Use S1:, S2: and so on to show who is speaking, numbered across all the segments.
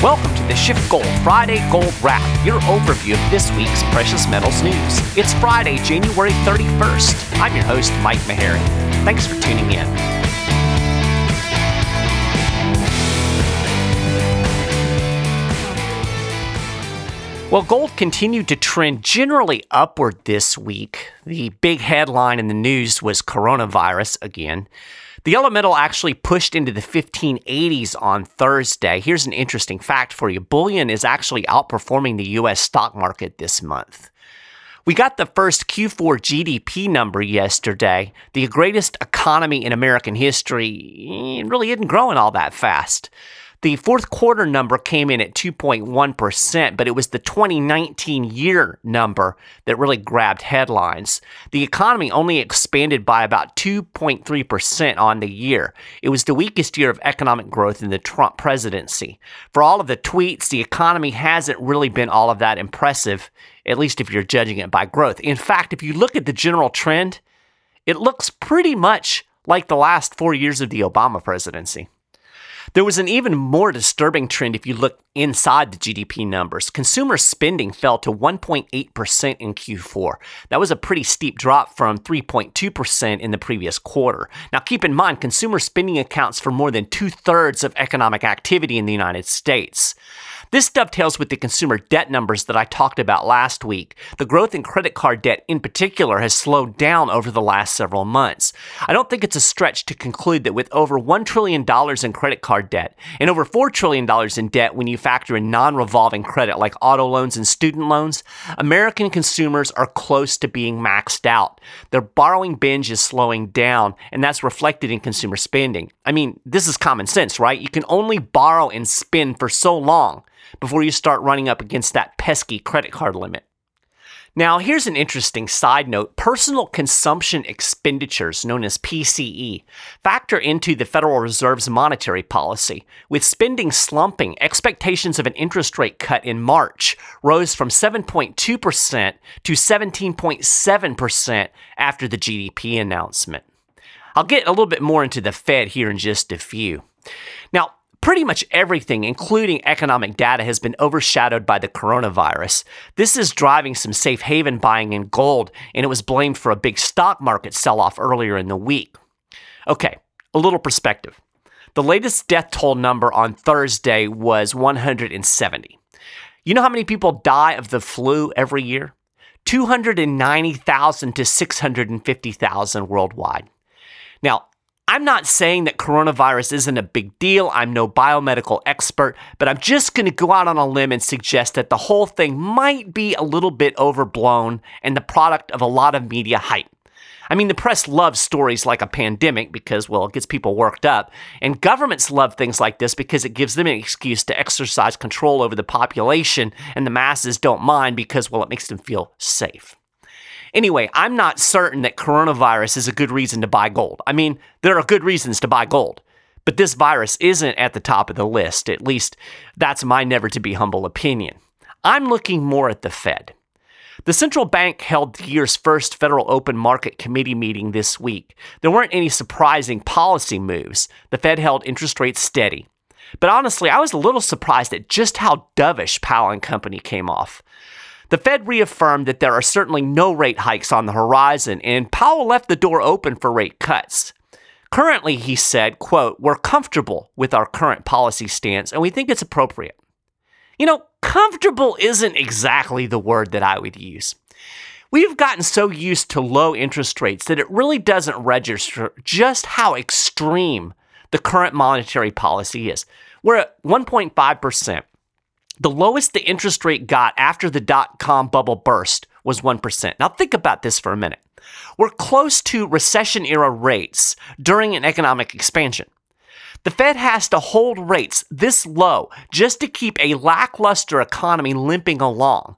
S1: Welcome to the SchiffGold Friday Gold Wrap, your overview of this week's precious metals news. It's Friday, January 31st. I'm your host, Mike Maharrey. Thanks for tuning in. Well, gold continued to trend generally upward this week. The big headline in the news was coronavirus again. The yellow metal actually pushed into the 1580s on Thursday. Here's an interesting fact for you bullion is actually outperforming the US stock market this month. We got the first Q4 GDP number yesterday. The greatest economy in American history eh, really isn't growing all that fast. The fourth quarter number came in at 2.1%, but it was the 2019 year number that really grabbed headlines. The economy only expanded by about 2.3% on the year. It was the weakest year of economic growth in the Trump presidency. For all of the tweets, the economy hasn't really been all of that impressive, at least if you're judging it by growth. In fact, if you look at the general trend, it looks pretty much like the last four years of the Obama presidency. There was an even more disturbing trend if you look inside the GDP numbers. Consumer spending fell to 1.8% in Q4. That was a pretty steep drop from 3.2% in the previous quarter. Now, keep in mind, consumer spending accounts for more than two thirds of economic activity in the United States. This dovetails with the consumer debt numbers that I talked about last week. The growth in credit card debt in particular has slowed down over the last several months. I don't think it's a stretch to conclude that with over $1 trillion in credit card debt and over $4 trillion in debt when you factor in non revolving credit like auto loans and student loans, American consumers are close to being maxed out. Their borrowing binge is slowing down, and that's reflected in consumer spending. I mean, this is common sense, right? You can only borrow and spend for so long before you start running up against that pesky credit card limit. Now, here's an interesting side note. Personal consumption expenditures, known as PCE, factor into the Federal Reserve's monetary policy. With spending slumping, expectations of an interest rate cut in March rose from 7.2% to 17.7% after the GDP announcement. I'll get a little bit more into the Fed here in just a few. Now, Pretty much everything, including economic data, has been overshadowed by the coronavirus. This is driving some safe haven buying in gold, and it was blamed for a big stock market sell off earlier in the week. Okay, a little perspective. The latest death toll number on Thursday was 170. You know how many people die of the flu every year? 290,000 to 650,000 worldwide. Now, I'm not saying that coronavirus isn't a big deal. I'm no biomedical expert, but I'm just going to go out on a limb and suggest that the whole thing might be a little bit overblown and the product of a lot of media hype. I mean, the press loves stories like a pandemic because, well, it gets people worked up. And governments love things like this because it gives them an excuse to exercise control over the population, and the masses don't mind because, well, it makes them feel safe. Anyway, I'm not certain that coronavirus is a good reason to buy gold. I mean, there are good reasons to buy gold, but this virus isn't at the top of the list. At least that's my never to be humble opinion. I'm looking more at the Fed. The central bank held the year's first Federal Open Market Committee meeting this week. There weren't any surprising policy moves. The Fed held interest rates steady. But honestly, I was a little surprised at just how dovish Powell and company came off. The Fed reaffirmed that there are certainly no rate hikes on the horizon, and Powell left the door open for rate cuts. Currently, he said, quote, we're comfortable with our current policy stance and we think it's appropriate. You know, comfortable isn't exactly the word that I would use. We've gotten so used to low interest rates that it really doesn't register just how extreme the current monetary policy is. We're at 1.5%. The lowest the interest rate got after the dot com bubble burst was 1%. Now, think about this for a minute. We're close to recession era rates during an economic expansion. The Fed has to hold rates this low just to keep a lackluster economy limping along.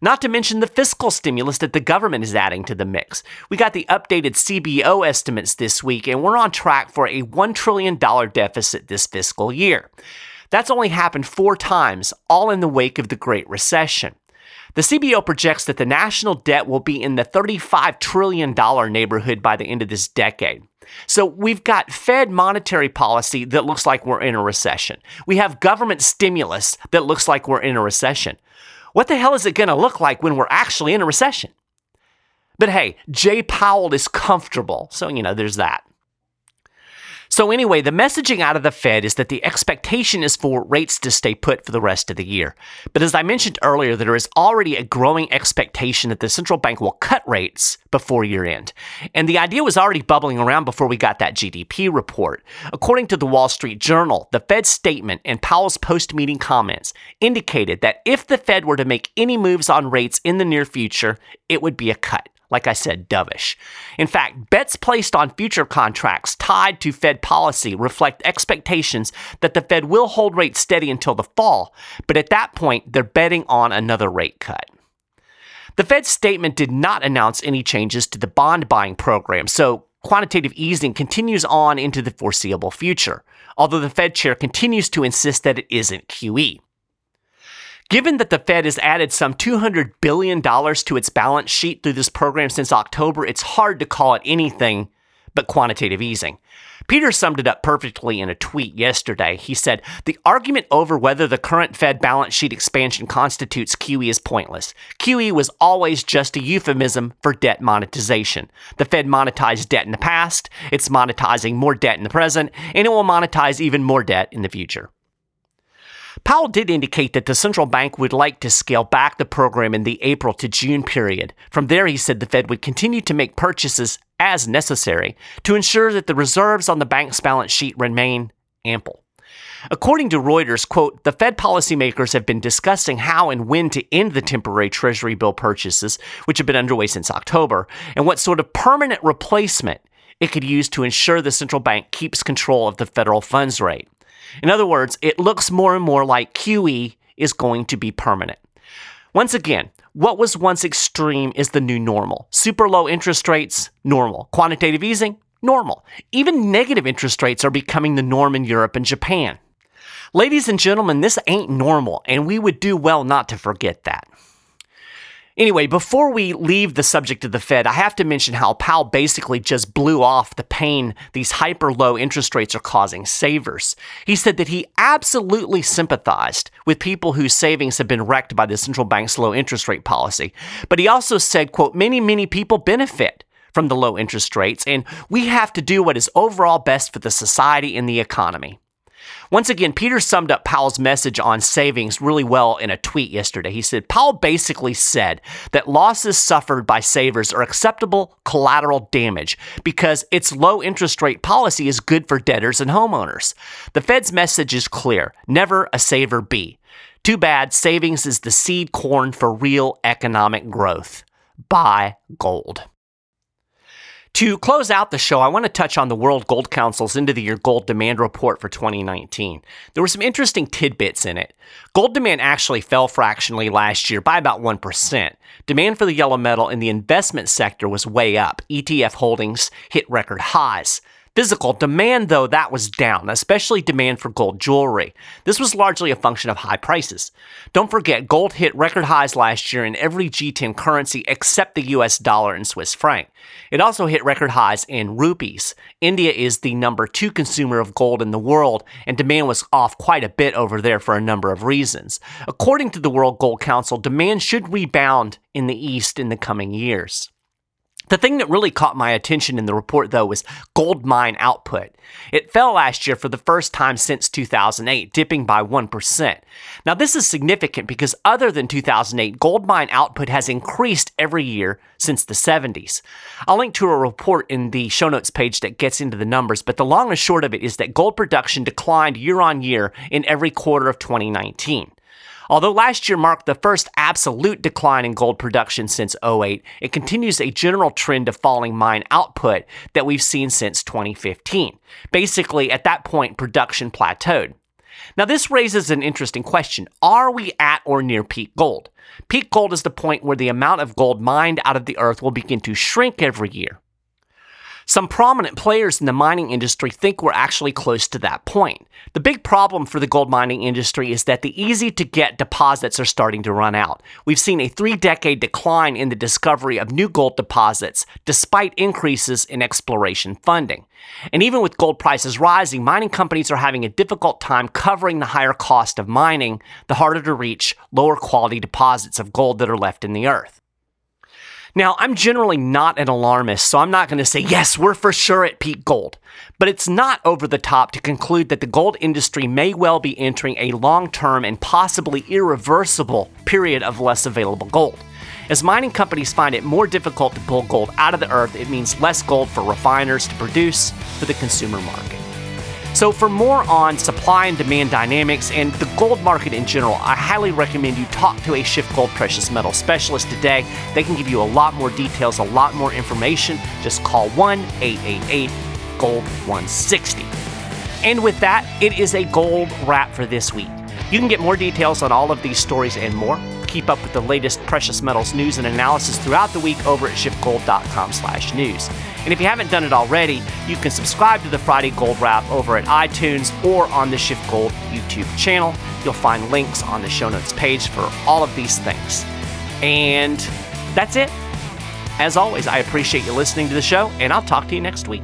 S1: Not to mention the fiscal stimulus that the government is adding to the mix. We got the updated CBO estimates this week, and we're on track for a $1 trillion deficit this fiscal year. That's only happened four times, all in the wake of the Great Recession. The CBO projects that the national debt will be in the $35 trillion neighborhood by the end of this decade. So we've got Fed monetary policy that looks like we're in a recession. We have government stimulus that looks like we're in a recession. What the hell is it going to look like when we're actually in a recession? But hey, Jay Powell is comfortable. So, you know, there's that. So, anyway, the messaging out of the Fed is that the expectation is for rates to stay put for the rest of the year. But as I mentioned earlier, there is already a growing expectation that the central bank will cut rates before year end. And the idea was already bubbling around before we got that GDP report. According to the Wall Street Journal, the Fed's statement and Powell's post meeting comments indicated that if the Fed were to make any moves on rates in the near future, it would be a cut like I said, dovish. In fact, bets placed on future contracts tied to Fed policy reflect expectations that the Fed will hold rates steady until the fall, but at that point, they're betting on another rate cut. The Fed's statement did not announce any changes to the bond buying program, so quantitative easing continues on into the foreseeable future, although the Fed chair continues to insist that it isn't QE. Given that the Fed has added some $200 billion to its balance sheet through this program since October, it's hard to call it anything but quantitative easing. Peter summed it up perfectly in a tweet yesterday. He said, The argument over whether the current Fed balance sheet expansion constitutes QE is pointless. QE was always just a euphemism for debt monetization. The Fed monetized debt in the past, it's monetizing more debt in the present, and it will monetize even more debt in the future. Powell did indicate that the central bank would like to scale back the program in the April to June period. From there, he said the Fed would continue to make purchases as necessary to ensure that the reserves on the bank's balance sheet remain ample. According to Reuters, quote, the Fed policymakers have been discussing how and when to end the temporary Treasury bill purchases, which have been underway since October, and what sort of permanent replacement it could use to ensure the central bank keeps control of the federal funds rate. In other words, it looks more and more like QE is going to be permanent. Once again, what was once extreme is the new normal. Super low interest rates, normal. Quantitative easing, normal. Even negative interest rates are becoming the norm in Europe and Japan. Ladies and gentlemen, this ain't normal, and we would do well not to forget that. Anyway, before we leave the subject of the Fed, I have to mention how Powell basically just blew off the pain these hyper low interest rates are causing savers. He said that he absolutely sympathized with people whose savings have been wrecked by the central bank's low interest rate policy. But he also said, quote, many, many people benefit from the low interest rates, and we have to do what is overall best for the society and the economy. Once again, Peter summed up Powell's message on savings really well in a tweet yesterday. He said, Powell basically said that losses suffered by savers are acceptable collateral damage because its low interest rate policy is good for debtors and homeowners. The Fed's message is clear never a saver be. Too bad savings is the seed corn for real economic growth. Buy gold. To close out the show, I want to touch on the World Gold Council's end of the year gold demand report for 2019. There were some interesting tidbits in it. Gold demand actually fell fractionally last year by about 1%. Demand for the yellow metal in the investment sector was way up. ETF holdings hit record highs physical. Demand, though, that was down, especially demand for gold jewelry. This was largely a function of high prices. Don't forget, gold hit record highs last year in every G10 currency except the US dollar and Swiss franc. It also hit record highs in rupees. India is the number two consumer of gold in the world, and demand was off quite a bit over there for a number of reasons. According to the World Gold Council, demand should rebound in the East in the coming years. The thing that really caught my attention in the report, though, was gold mine output. It fell last year for the first time since 2008, dipping by 1%. Now, this is significant because other than 2008, gold mine output has increased every year since the 70s. I'll link to a report in the show notes page that gets into the numbers, but the long and short of it is that gold production declined year on year in every quarter of 2019. Although last year marked the first absolute decline in gold production since 08, it continues a general trend of falling mine output that we've seen since 2015. Basically, at that point, production plateaued. Now, this raises an interesting question. Are we at or near peak gold? Peak gold is the point where the amount of gold mined out of the earth will begin to shrink every year. Some prominent players in the mining industry think we're actually close to that point. The big problem for the gold mining industry is that the easy to get deposits are starting to run out. We've seen a three decade decline in the discovery of new gold deposits despite increases in exploration funding. And even with gold prices rising, mining companies are having a difficult time covering the higher cost of mining, the harder to reach, lower quality deposits of gold that are left in the earth. Now, I'm generally not an alarmist, so I'm not going to say, yes, we're for sure at peak gold. But it's not over the top to conclude that the gold industry may well be entering a long term and possibly irreversible period of less available gold. As mining companies find it more difficult to pull gold out of the earth, it means less gold for refiners to produce for the consumer market. So, for more on supply and demand dynamics and the gold market in general, I highly recommend you talk to a SchiffGold precious metal specialist today. They can give you a lot more details, a lot more information. Just call 1 888 Gold 160. And with that, it is a gold wrap for this week. You can get more details on all of these stories and more. Keep up with the latest precious metals news and analysis throughout the week over at schiffgold.com/news. And if you haven't done it already, you can subscribe to the Friday Gold Wrap over at iTunes or on the SchiffGold YouTube channel. You'll find links on the show notes page for all of these things. And that's it. As always, I appreciate you listening to the show, and I'll talk to you next week.